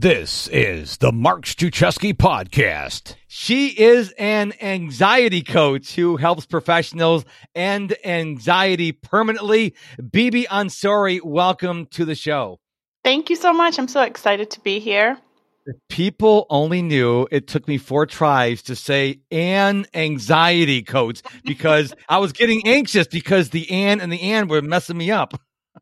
This is the Mark Struczewski podcast. She is an anxiety coach who helps professionals end anxiety permanently. Bibi Onsori, welcome to the show. Thank you so much. I'm so excited to be here. If people only knew it took me four tries to say an anxiety coach because I was getting anxious because the an and the and were messing me up.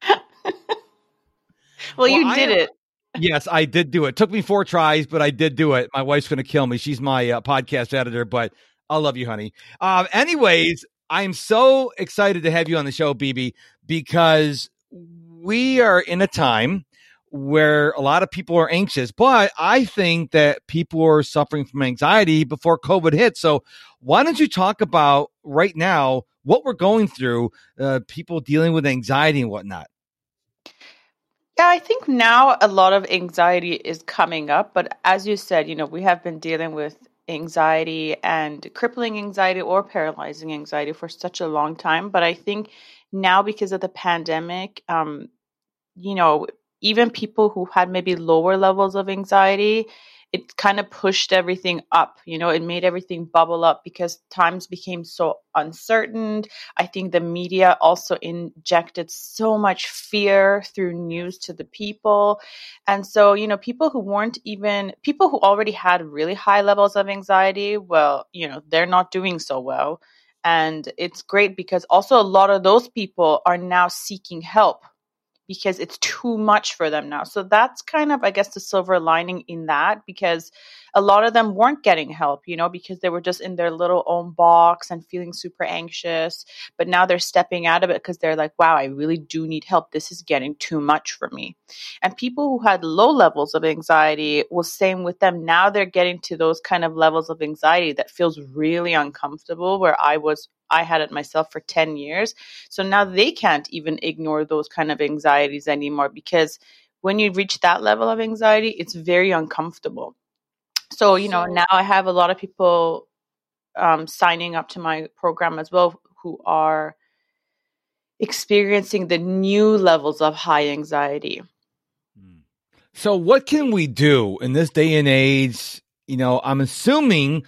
well, well, you did it yes, I did do it. Took me four tries, but I did do it. My wife's going to kill me. She's my uh, podcast editor, but I love you, honey. Uh, anyways, I'm so excited to have you on the show, Bibi, because we are in a time where a lot of people are anxious, but I think that people are suffering from anxiety before COVID hit. So, why don't you talk about right now what we're going through, uh, people dealing with anxiety and whatnot? Yeah, I think now a lot of anxiety is coming up, but as you said, you know, we have been dealing with anxiety and crippling anxiety or paralyzing anxiety for such a long time. But I think now, because of the pandemic, um, you know, even people who had maybe lower levels of anxiety, it kind of pushed everything up you know it made everything bubble up because times became so uncertain. I think the media also injected so much fear through news to the people. And so you know people who weren't even people who already had really high levels of anxiety well you know they're not doing so well. And it's great because also a lot of those people are now seeking help because it's too much for them now. So that's kind of, I guess, the silver lining in that because a lot of them weren't getting help, you know, because they were just in their little own box and feeling super anxious. But now they're stepping out of it because they're like, wow, I really do need help. This is getting too much for me. And people who had low levels of anxiety was same with them. Now they're getting to those kind of levels of anxiety that feels really uncomfortable where I was I had it myself for 10 years. So now they can't even ignore those kind of anxieties anymore because when you reach that level of anxiety, it's very uncomfortable. So, you know, now I have a lot of people um, signing up to my program as well who are experiencing the new levels of high anxiety. Hmm. So, what can we do in this day and age? You know, I'm assuming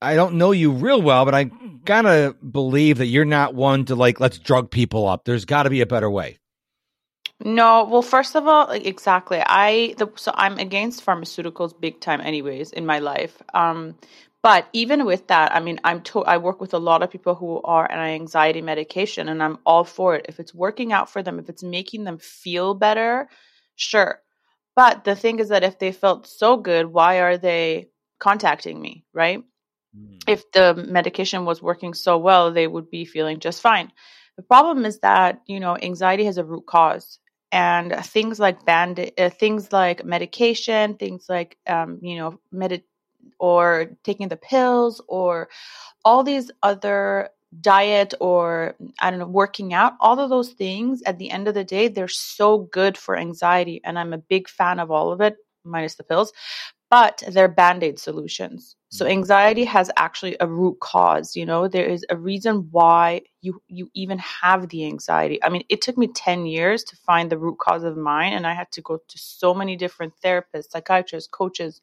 I don't know you real well, but I gotta believe that you're not one to like let's drug people up. There's got to be a better way. No, well, first of all, like, exactly. I the, so I'm against pharmaceuticals big time, anyways, in my life. Um, but even with that, I mean, I'm to- I work with a lot of people who are on anxiety medication, and I'm all for it. If it's working out for them, if it's making them feel better, sure. But the thing is that if they felt so good, why are they contacting me, right? Mm. If the medication was working so well, they would be feeling just fine. The problem is that, you know, anxiety has a root cause and things like band uh, things like medication, things like um, you know, med or taking the pills or all these other diet or I don't know, working out, all of those things at the end of the day, they're so good for anxiety. And I'm a big fan of all of it, minus the pills but they're band-aid solutions so mm. anxiety has actually a root cause you know there is a reason why you you even have the anxiety i mean it took me 10 years to find the root cause of mine and i had to go to so many different therapists psychiatrists coaches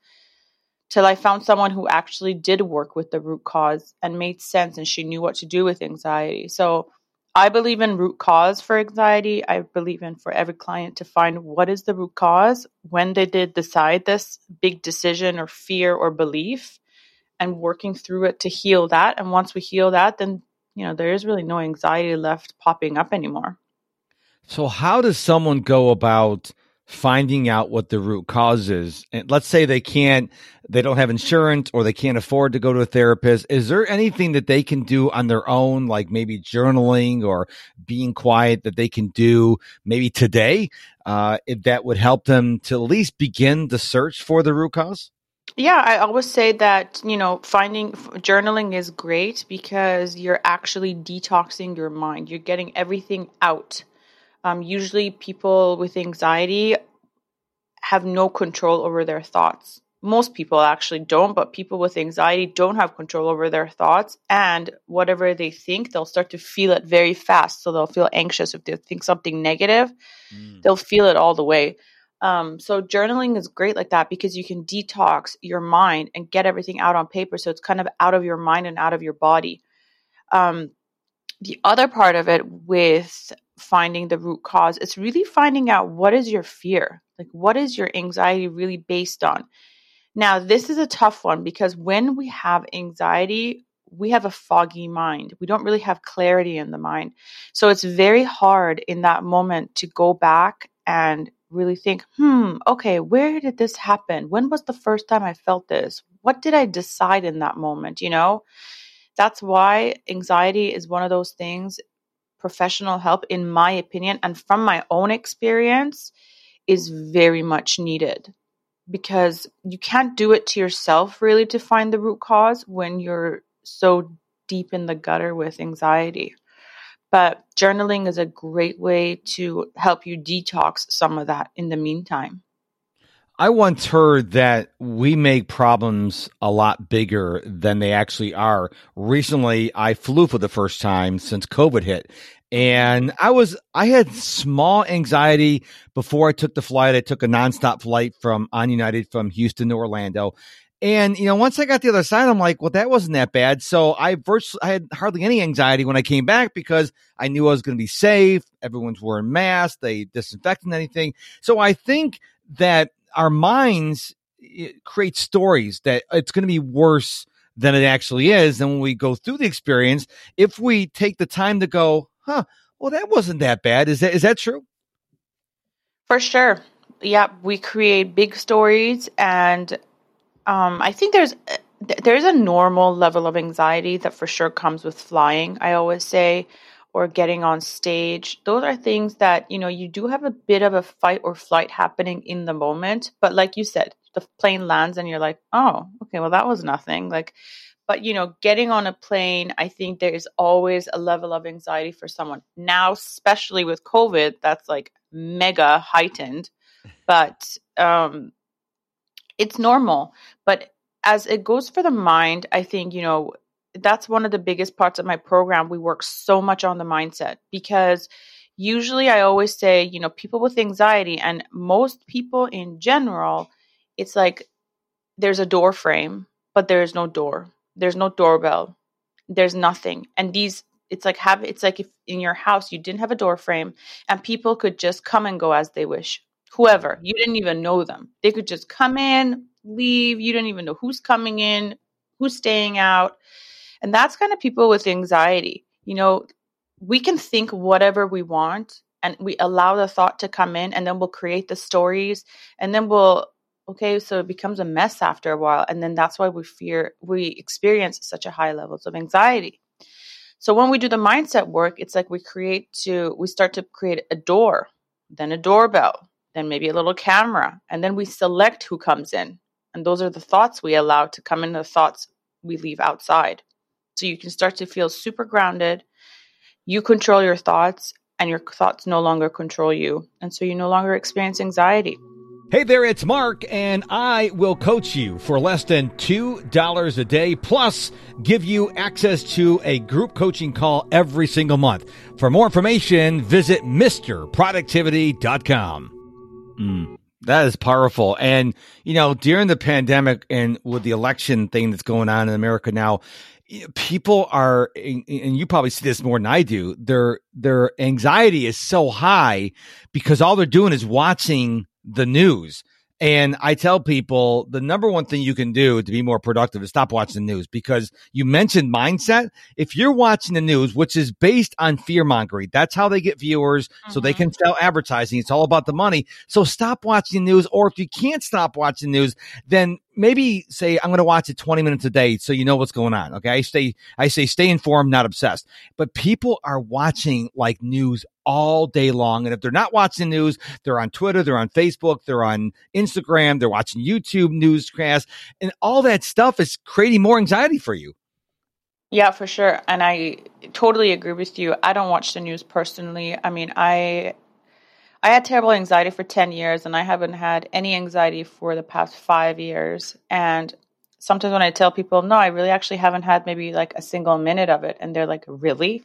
till i found someone who actually did work with the root cause and made sense and she knew what to do with anxiety so I believe in root cause for anxiety. I believe in for every client to find what is the root cause when they did decide this big decision or fear or belief and working through it to heal that. And once we heal that, then, you know, there is really no anxiety left popping up anymore. So, how does someone go about finding out what the root cause is. And let's say they can't, they don't have insurance or they can't afford to go to a therapist. Is there anything that they can do on their own, like maybe journaling or being quiet that they can do maybe today uh, that would help them to at least begin the search for the root cause? Yeah, I always say that, you know, finding journaling is great because you're actually detoxing your mind. You're getting everything out um, usually, people with anxiety have no control over their thoughts. Most people actually don't, but people with anxiety don't have control over their thoughts. And whatever they think, they'll start to feel it very fast. So they'll feel anxious if they think something negative, mm. they'll feel it all the way. Um, so journaling is great like that because you can detox your mind and get everything out on paper. So it's kind of out of your mind and out of your body. Um, the other part of it with finding the root cause, it's really finding out what is your fear? Like, what is your anxiety really based on? Now, this is a tough one because when we have anxiety, we have a foggy mind. We don't really have clarity in the mind. So it's very hard in that moment to go back and really think, hmm, okay, where did this happen? When was the first time I felt this? What did I decide in that moment? You know, that's why anxiety is one of those things, professional help, in my opinion, and from my own experience, is very much needed because you can't do it to yourself really to find the root cause when you're so deep in the gutter with anxiety. But journaling is a great way to help you detox some of that in the meantime. I once heard that we make problems a lot bigger than they actually are. Recently, I flew for the first time since COVID hit. And I was, I had small anxiety before I took the flight. I took a nonstop flight from on United from Houston to Orlando. And you know, once I got the other side, I'm like, well, that wasn't that bad. So I virtually, I had hardly any anxiety when I came back because I knew I was going to be safe. Everyone's wearing masks. They disinfecting anything. So I think that our minds create stories that it's going to be worse than it actually is. And when we go through the experience, if we take the time to go, huh, well, that wasn't that bad. Is that, is that true? For sure. Yeah. We create big stories and, um, I think there's, there's a normal level of anxiety that for sure comes with flying. I always say, or getting on stage. Those are things that, you know, you do have a bit of a fight or flight happening in the moment. But like you said, the plane lands and you're like, oh, okay, well, that was nothing. Like, but, you know, getting on a plane, I think there is always a level of anxiety for someone. Now, especially with COVID, that's like mega heightened. But um, it's normal. But as it goes for the mind, I think, you know, that's one of the biggest parts of my program. We work so much on the mindset because usually I always say, you know, people with anxiety and most people in general, it's like there's a door frame, but there is no door. There's no doorbell. There's nothing. And these it's like have it's like if in your house you didn't have a door frame and people could just come and go as they wish. Whoever, you didn't even know them. They could just come in, leave, you don't even know who's coming in, who's staying out and that's kind of people with anxiety. You know, we can think whatever we want and we allow the thought to come in and then we'll create the stories and then we'll okay so it becomes a mess after a while and then that's why we fear we experience such a high levels of anxiety so when we do the mindset work it's like we create to we start to create a door then a doorbell then maybe a little camera and then we select who comes in and those are the thoughts we allow to come in the thoughts we leave outside so you can start to feel super grounded. You control your thoughts, and your thoughts no longer control you. And so you no longer experience anxiety. Hey there, it's Mark, and I will coach you for less than $2 a day, plus give you access to a group coaching call every single month. For more information, visit MrProductivity.com. Mm, that is powerful. And, you know, during the pandemic and with the election thing that's going on in America now, people are and you probably see this more than I do their their anxiety is so high because all they're doing is watching the news and I tell people the number one thing you can do to be more productive is stop watching the news because you mentioned mindset. If you're watching the news, which is based on fear mongering, that's how they get viewers mm-hmm. so they mm-hmm. can sell advertising. It's all about the money. So stop watching the news. Or if you can't stop watching the news, then maybe say I'm going to watch it 20 minutes a day so you know what's going on. Okay. I stay, I say stay informed, not obsessed. But people are watching like news all day long. And if they're not watching news, they're on Twitter, they're on Facebook, they're on Instagram, they're watching YouTube newscasts, and all that stuff is creating more anxiety for you. Yeah, for sure. And I totally agree with you. I don't watch the news personally. I mean, I I had terrible anxiety for 10 years and I haven't had any anxiety for the past 5 years. And sometimes when I tell people, "No, I really actually haven't had maybe like a single minute of it." And they're like, "Really?"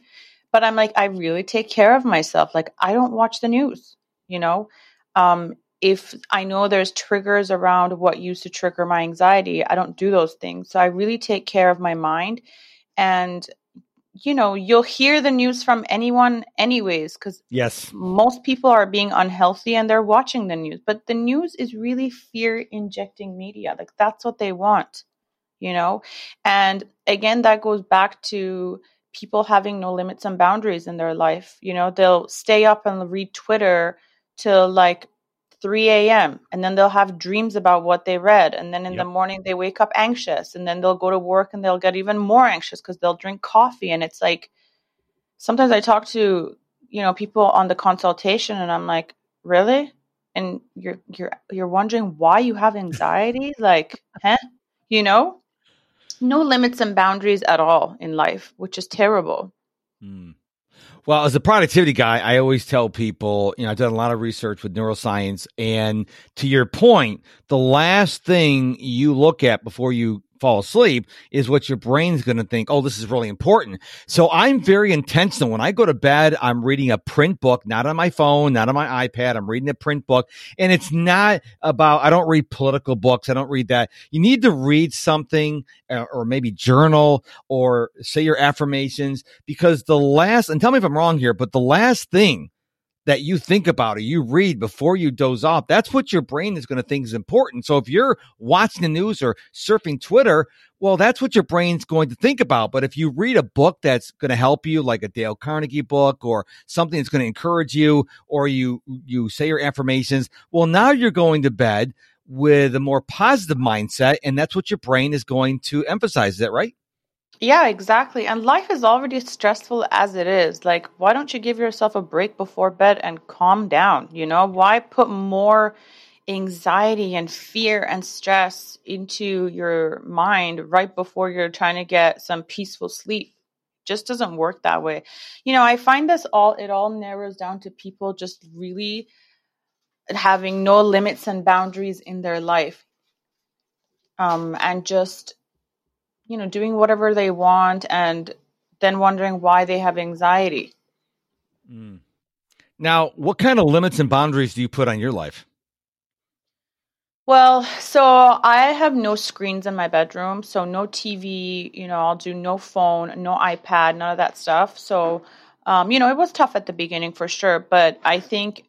But I'm like, I really take care of myself. Like, I don't watch the news, you know? Um, if I know there's triggers around what used to trigger my anxiety, I don't do those things. So I really take care of my mind. And, you know, you'll hear the news from anyone, anyways, because yes, most people are being unhealthy and they're watching the news. But the news is really fear injecting media. Like that's what they want, you know? And again, that goes back to people having no limits and boundaries in their life. You know, they'll stay up and read Twitter till like 3 a.m. and then they'll have dreams about what they read. And then in yep. the morning they wake up anxious and then they'll go to work and they'll get even more anxious because they'll drink coffee. And it's like sometimes I talk to, you know, people on the consultation and I'm like, really? And you're you're you're wondering why you have anxiety? like, huh? You know? No limits and boundaries at all in life, which is terrible. Mm. Well, as a productivity guy, I always tell people, you know, I've done a lot of research with neuroscience. And to your point, the last thing you look at before you fall asleep is what your brain's going to think, oh, this is really important. So I'm very intentional. When I go to bed, I'm reading a print book, not on my phone, not on my iPad. I'm reading a print book. And it's not about, I don't read political books. I don't read that. You need to read something uh, or maybe journal or say your affirmations because the last, and tell me if I'm wrong here, but the last thing that you think about or you read before you doze off, that's what your brain is going to think is important. So if you're watching the news or surfing Twitter, well, that's what your brain's going to think about. But if you read a book that's going to help you, like a Dale Carnegie book or something that's going to encourage you, or you, you say your affirmations, well, now you're going to bed with a more positive mindset. And that's what your brain is going to emphasize. Is that right? Yeah, exactly. And life is already stressful as it is. Like, why don't you give yourself a break before bed and calm down? You know, why put more anxiety and fear and stress into your mind right before you're trying to get some peaceful sleep? Just doesn't work that way. You know, I find this all, it all narrows down to people just really having no limits and boundaries in their life. Um, and just you know, doing whatever they want and then wondering why they have anxiety. Mm. Now, what kind of limits and boundaries do you put on your life? Well, so I have no screens in my bedroom, so no TV, you know, I'll do no phone, no iPad, none of that stuff. So, um, you know, it was tough at the beginning for sure, but I think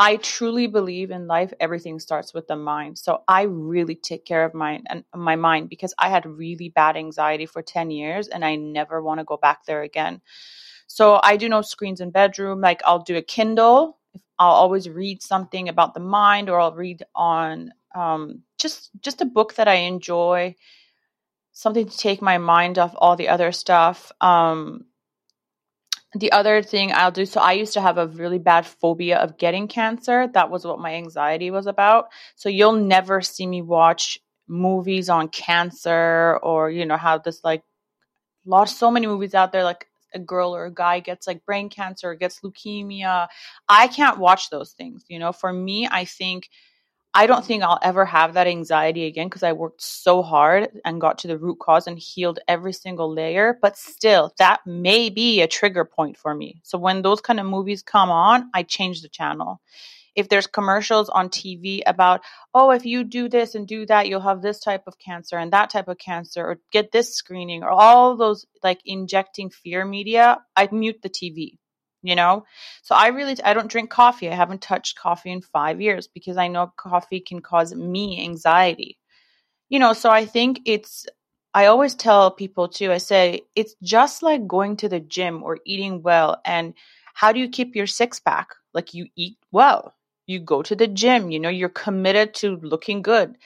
I truly believe in life everything starts with the mind. So I really take care of my and my mind because I had really bad anxiety for 10 years and I never want to go back there again. So I do no screens in bedroom. Like I'll do a Kindle. I'll always read something about the mind or I'll read on um, just just a book that I enjoy, something to take my mind off all the other stuff. Um, the other thing I'll do so I used to have a really bad phobia of getting cancer. That was what my anxiety was about. So you'll never see me watch movies on cancer or you know how this like lot so many movies out there like a girl or a guy gets like brain cancer or gets leukemia. I can't watch those things, you know. For me, I think I don't think I'll ever have that anxiety again because I worked so hard and got to the root cause and healed every single layer. But still, that may be a trigger point for me. So when those kind of movies come on, I change the channel. If there's commercials on TV about, oh, if you do this and do that, you'll have this type of cancer and that type of cancer, or get this screening, or all those like injecting fear media, I mute the TV you know? So i really i don't drink coffee. I haven't touched coffee in 5 years because i know coffee can cause me anxiety. You know so i think it's i always tell people too i say it's just like going to the gym or eating well and how do you keep your six pack? Like you eat well. You go to the gym you know you're committed to looking good.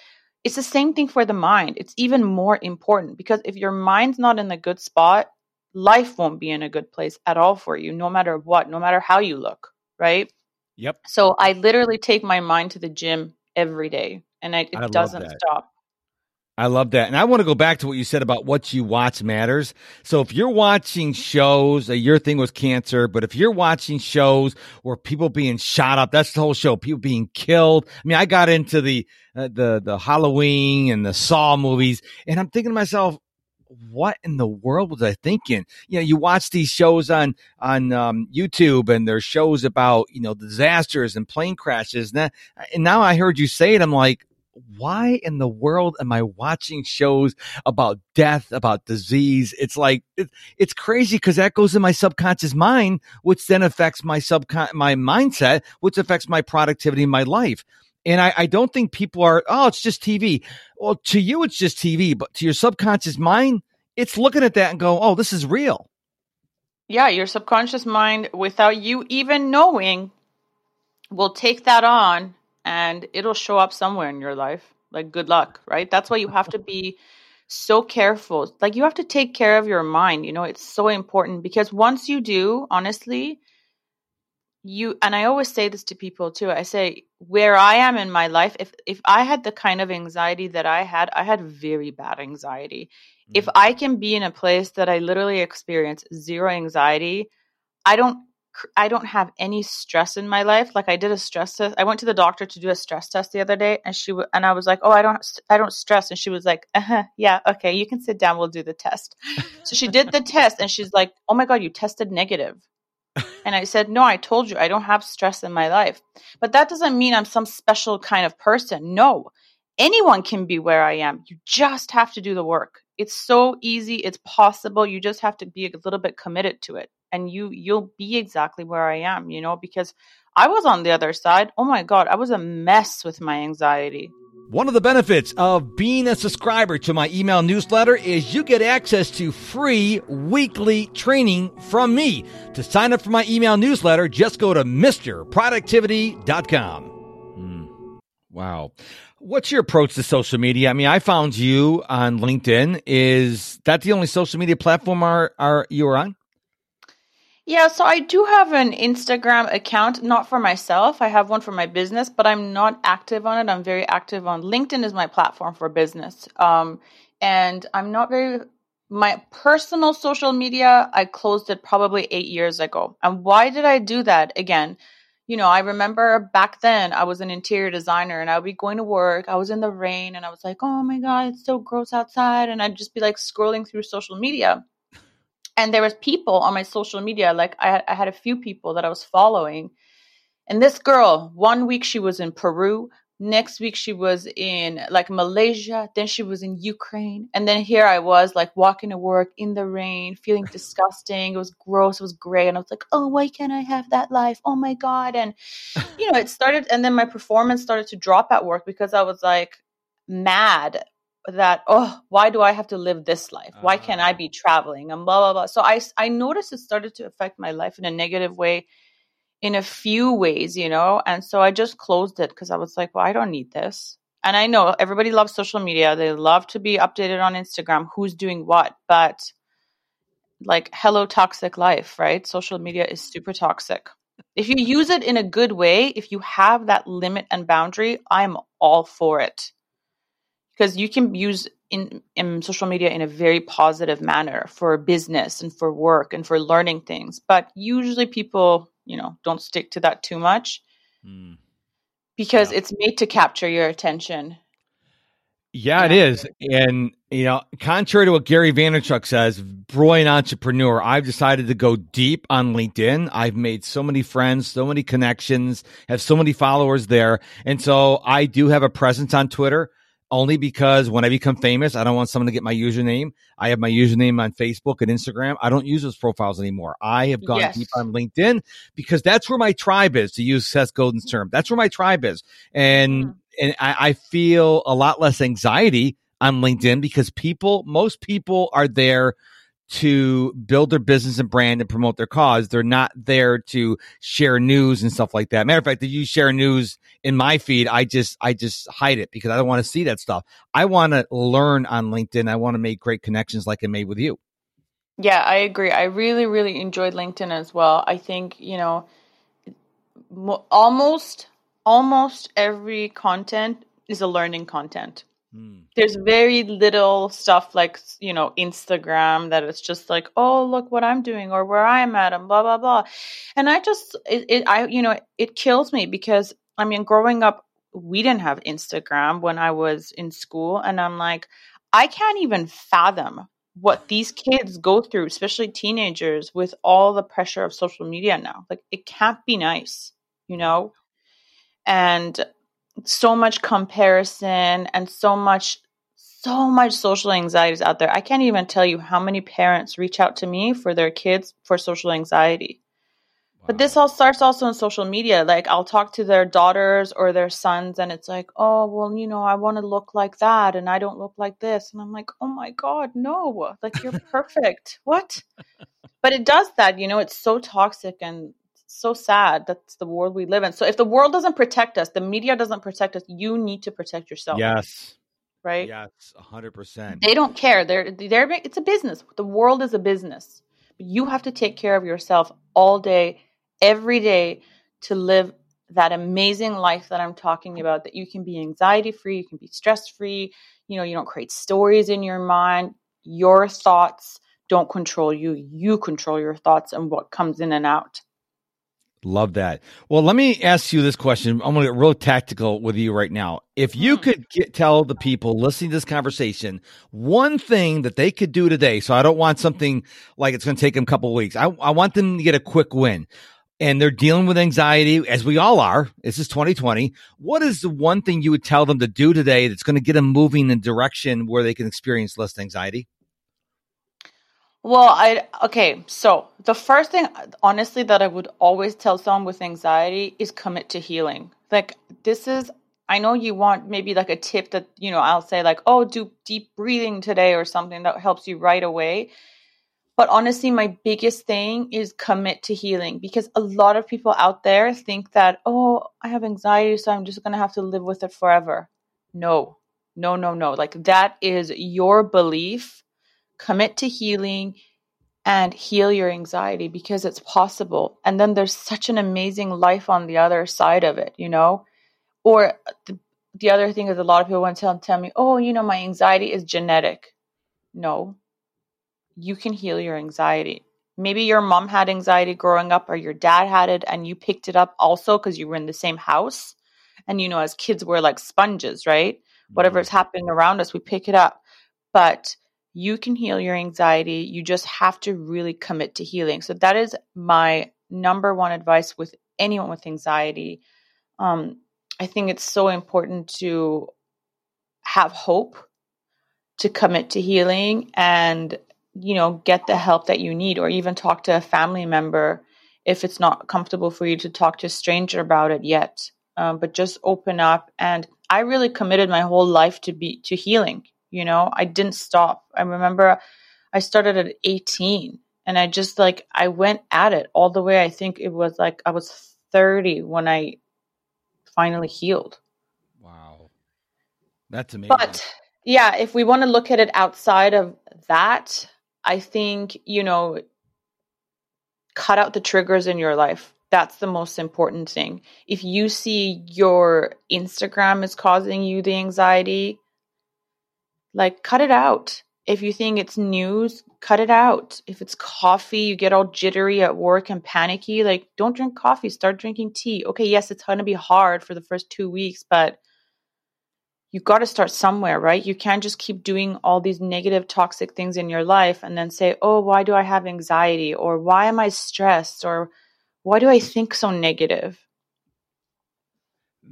It's the same thing for the mind. It's even more important because if your mind's not in a good spot life won't be in a good place at all for you, no matter what, no matter how you look, right? Yep. So I literally take my mind to the gym every day and I, it I doesn't stop. I love that. And I want to go back to what you said about what you watch matters. So if you're watching shows, uh, your thing was cancer, but if you're watching shows where people being shot up, that's the whole show, people being killed. I mean, I got into the, uh, the, the Halloween and the Saw movies and I'm thinking to myself, what in the world was I thinking? You know, you watch these shows on on um, YouTube, and there's shows about you know disasters and plane crashes, and, that, and now I heard you say it. I'm like, why in the world am I watching shows about death, about disease? It's like it, it's crazy because that goes in my subconscious mind, which then affects my subcon my mindset, which affects my productivity in my life. And I, I don't think people are, oh, it's just TV. Well, to you, it's just TV, but to your subconscious mind, it's looking at that and go, oh, this is real. Yeah, your subconscious mind, without you even knowing, will take that on and it'll show up somewhere in your life. Like, good luck, right? That's why you have to be so careful. Like, you have to take care of your mind. You know, it's so important because once you do, honestly, you and I always say this to people too. I say where I am in my life, if if I had the kind of anxiety that I had, I had very bad anxiety. Mm-hmm. If I can be in a place that I literally experience zero anxiety, I don't I don't have any stress in my life. Like I did a stress test. I went to the doctor to do a stress test the other day, and she w- and I was like, "Oh, I don't, I don't stress." And she was like, uh-huh, "Yeah, okay, you can sit down. We'll do the test." so she did the test, and she's like, "Oh my god, you tested negative." And I said, "No, I told you I don't have stress in my life." But that doesn't mean I'm some special kind of person. No, anyone can be where I am. You just have to do the work. It's so easy. It's possible. You just have to be a little bit committed to it and you you'll be exactly where I am, you know, because I was on the other side. Oh my god, I was a mess with my anxiety. One of the benefits of being a subscriber to my email newsletter is you get access to free weekly training from me. To sign up for my email newsletter, just go to MrProductivity.com. Mm, wow. What's your approach to social media? I mean, I found you on LinkedIn. Is that the only social media platform are, are you are on? Yeah, so I do have an Instagram account, not for myself. I have one for my business, but I'm not active on it. I'm very active on LinkedIn is my platform for business. Um, and I'm not very my personal social media, I closed it probably 8 years ago. And why did I do that? Again, you know, I remember back then I was an interior designer and I would be going to work. I was in the rain and I was like, "Oh my god, it's so gross outside." And I'd just be like scrolling through social media and there was people on my social media like I, I had a few people that i was following. And this girl one week she was in peru next week she was in like malaysia then she was in ukraine and then here i was like walking to work in the rain feeling disgusting. It was gross it was gray and i was like oh why can't i have that life? Oh my god. And you know it started and then my performance started to drop at work because i was like mad that oh why do i have to live this life? Why can't i ah. be traveling? And blah blah blah. So i i noticed it started to affect my life in a negative way in a few ways you know? And so i just closed it because i was like well i don't need this. And i know everybody loves social media. They love to be updated on instagram who's doing what but like hello toxic life right? Social media is super toxic. If you use it in a good way if you have that limit and boundary i'm all for it because you can use in, in social media in a very positive manner for business and for work and for learning things but usually people you know don't stick to that too much mm. because yeah. it's made to capture your attention yeah, it is. And, you know, contrary to what Gary Vaynerchuk says, brilliant entrepreneur, I've decided to go deep on LinkedIn. I've made so many friends, so many connections, have so many followers there. And so I do have a presence on Twitter only because when I become famous, I don't want someone to get my username. I have my username on Facebook and Instagram. I don't use those profiles anymore. I have gone yes. deep on LinkedIn because that's where my tribe is, to use Seth Godin's term. That's where my tribe is. And, mm. and I, I feel a lot less anxiety on LinkedIn because people, most people are there to build their business and brand and promote their cause. They're not there to share news and stuff like that. Matter of fact, if you share news in my feed, I just I just hide it because I don't want to see that stuff. I want to learn on LinkedIn. I want to make great connections like I made with you. Yeah, I agree. I really really enjoyed LinkedIn as well. I think, you know, almost almost every content is a learning content. Mm. There's very little stuff like, you know, Instagram that it's just like, oh, look what I'm doing or where I'm at and blah, blah, blah. And I just, it, it I, you know, it kills me because, I mean, growing up, we didn't have Instagram when I was in school. And I'm like, I can't even fathom what these kids go through, especially teenagers, with all the pressure of social media now. Like, it can't be nice, you know? And so much comparison and so much so much social anxieties out there. I can't even tell you how many parents reach out to me for their kids for social anxiety. But this all starts also in social media. Like I'll talk to their daughters or their sons and it's like, "Oh, well, you know, I want to look like that and I don't look like this." And I'm like, "Oh my god, no. Like you're perfect." what? But it does that, you know, it's so toxic and so sad. That's the world we live in. So if the world doesn't protect us, the media doesn't protect us, you need to protect yourself. Yes. Right? Yes, 100%. They don't care. They're they're it's a business. The world is a business. But you have to take care of yourself all day every day to live that amazing life that I'm talking about that you can be anxiety free, you can be stress free, you know, you don't create stories in your mind. Your thoughts don't control you. You control your thoughts and what comes in and out. Love that. Well, let me ask you this question. I'm going to get real tactical with you right now. If you mm. could get, tell the people listening to this conversation one thing that they could do today, so I don't want something like it's going to take them a couple weeks. I, I want them to get a quick win and they're dealing with anxiety as we all are. This is 2020. What is the one thing you would tell them to do today that's going to get them moving in a direction where they can experience less anxiety? Well, I okay, so the first thing honestly that I would always tell someone with anxiety is commit to healing. Like this is I know you want maybe like a tip that, you know, I'll say like, "Oh, do deep breathing today or something that helps you right away." But honestly, my biggest thing is commit to healing because a lot of people out there think that, oh, I have anxiety, so I'm just going to have to live with it forever. No, no, no, no. Like that is your belief. Commit to healing and heal your anxiety because it's possible. And then there's such an amazing life on the other side of it, you know? Or the, the other thing is a lot of people want to tell, tell me, oh, you know, my anxiety is genetic. No, you can heal your anxiety. Maybe your mom had anxiety growing up or your dad had it and you picked it up also because you were in the same house. And you know, as kids, we're like sponges, right? Mm-hmm. Whatever is happening around us, we pick it up. But you can heal your anxiety. You just have to really commit to healing. So that is my number one advice with anyone with anxiety. Um, I think it's so important to have hope, to commit to healing, and you know, get the help that you need or even talk to a family member if it's not comfortable for you to talk to a stranger about it yet. Um, but just open up. And I really committed my whole life to be to healing. You know, I didn't stop. I remember I started at 18 and I just like I went at it all the way. I think it was like I was 30 when I finally healed. Wow. That's amazing. But yeah, if we want to look at it outside of that, I think, you know, cut out the triggers in your life. That's the most important thing. If you see your Instagram is causing you the anxiety, like cut it out. If you think it's news, cut it out. If it's coffee, you get all jittery at work and panicky, like don't drink coffee, start drinking tea. Okay, yes, it's going to be hard for the first 2 weeks, but you've got to start somewhere, right? You can't just keep doing all these negative, toxic things in your life and then say, oh, why do I have anxiety? Or why am I stressed? Or why do I think so negative?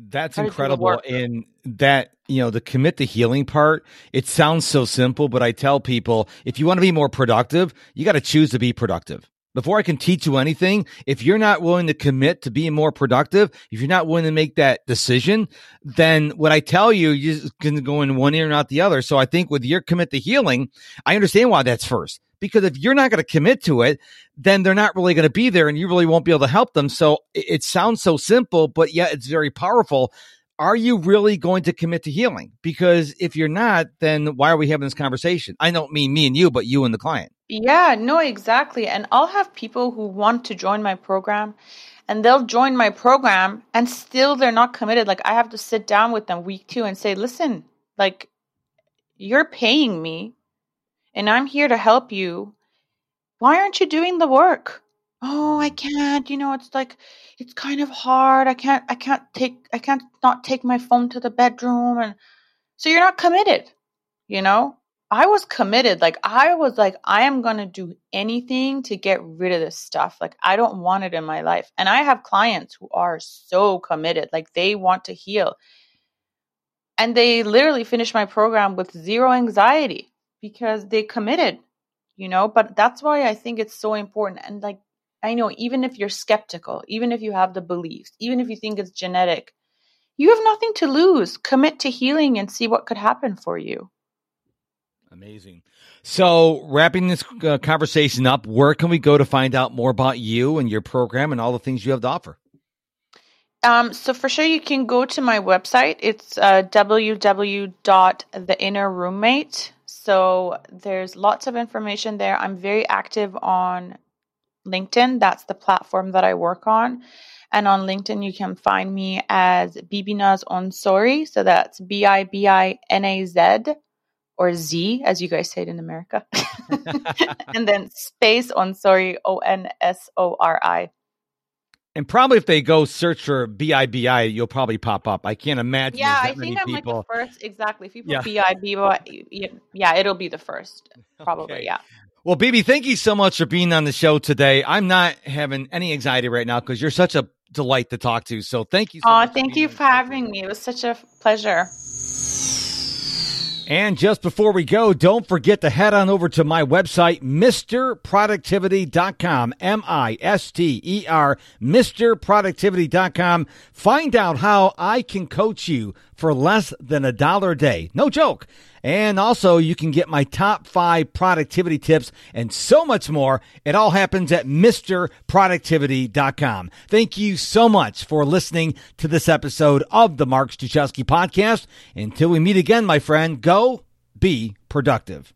That's incredible. And that, you know, the commit to healing part, it sounds so simple, but I tell people if you want to be more productive, you got to choose to be productive. Before I can teach you anything, if you're not willing to commit to being more productive, if you're not willing to make that decision, then what I tell you, you can go in one ear and not the other. So I think with your commit to healing, I understand why that's first. Because if you're not going to commit to it, then they're not really going to be there and you really won't be able to help them. So it sounds so simple, but yet it's very powerful are you really going to commit to healing? Because if you're not, then why are we having this conversation? I don't mean me and you, but you and the client. Yeah, no, exactly. And I'll have people who want to join my program and they'll join my program and still they're not committed. Like I have to sit down with them week two and say, listen, like you're paying me and I'm here to help you. Why aren't you doing the work? Oh i can't you know it's like it's kind of hard i can't i can't take i can't not take my phone to the bedroom and so you're not committed you know I was committed. Like I was like, I am gonna do anything to get rid of this stuff. Like I don't want it in my life. And I have clients who are so committed, like they want to heal. And they literally finish my program with zero anxiety because they committed, you know. But that's why I think it's so important. And like I know, even if you're skeptical, even if you have the beliefs, even if you think it's genetic, you have nothing to lose. Commit to healing and see what could happen for you. Amazing. So, wrapping this uh, conversation up, where can we go to find out more about you and your program and all the things you have to offer? Um, so for sure, you can go to my website. It's uh, www.theinnerroommate. So there's lots of information there. I'm very active on LinkedIn. That's the platform that I work on. And on LinkedIn, you can find me as Bibinaz Onsori. So that's B I B I N A Z or Z, as you guys say it in America. and then space Onsori, O N S O R I. And probably if they go search for BIBI, you'll probably pop up. I can't imagine. Yeah, I think I'm people. like the first. Exactly. If you put yeah. BIBI, yeah, it'll be the first. Probably, okay. yeah. Well, Bibi, thank you so much for being on the show today. I'm not having any anxiety right now because you're such a delight to talk to. So thank you. So oh, thank you for having me. It was such a pleasure. And just before we go, don't forget to head on over to my website, MrProductivity.com, M-I-S-T-E-R, MrProductivity.com. Find out how I can coach you for less than a dollar a day. No joke. And also, you can get my top five productivity tips and so much more. It all happens at MrProductivity.com. Thank you so much for listening to this episode of the Mark Struczewski podcast. Until we meet again, my friend, go be productive.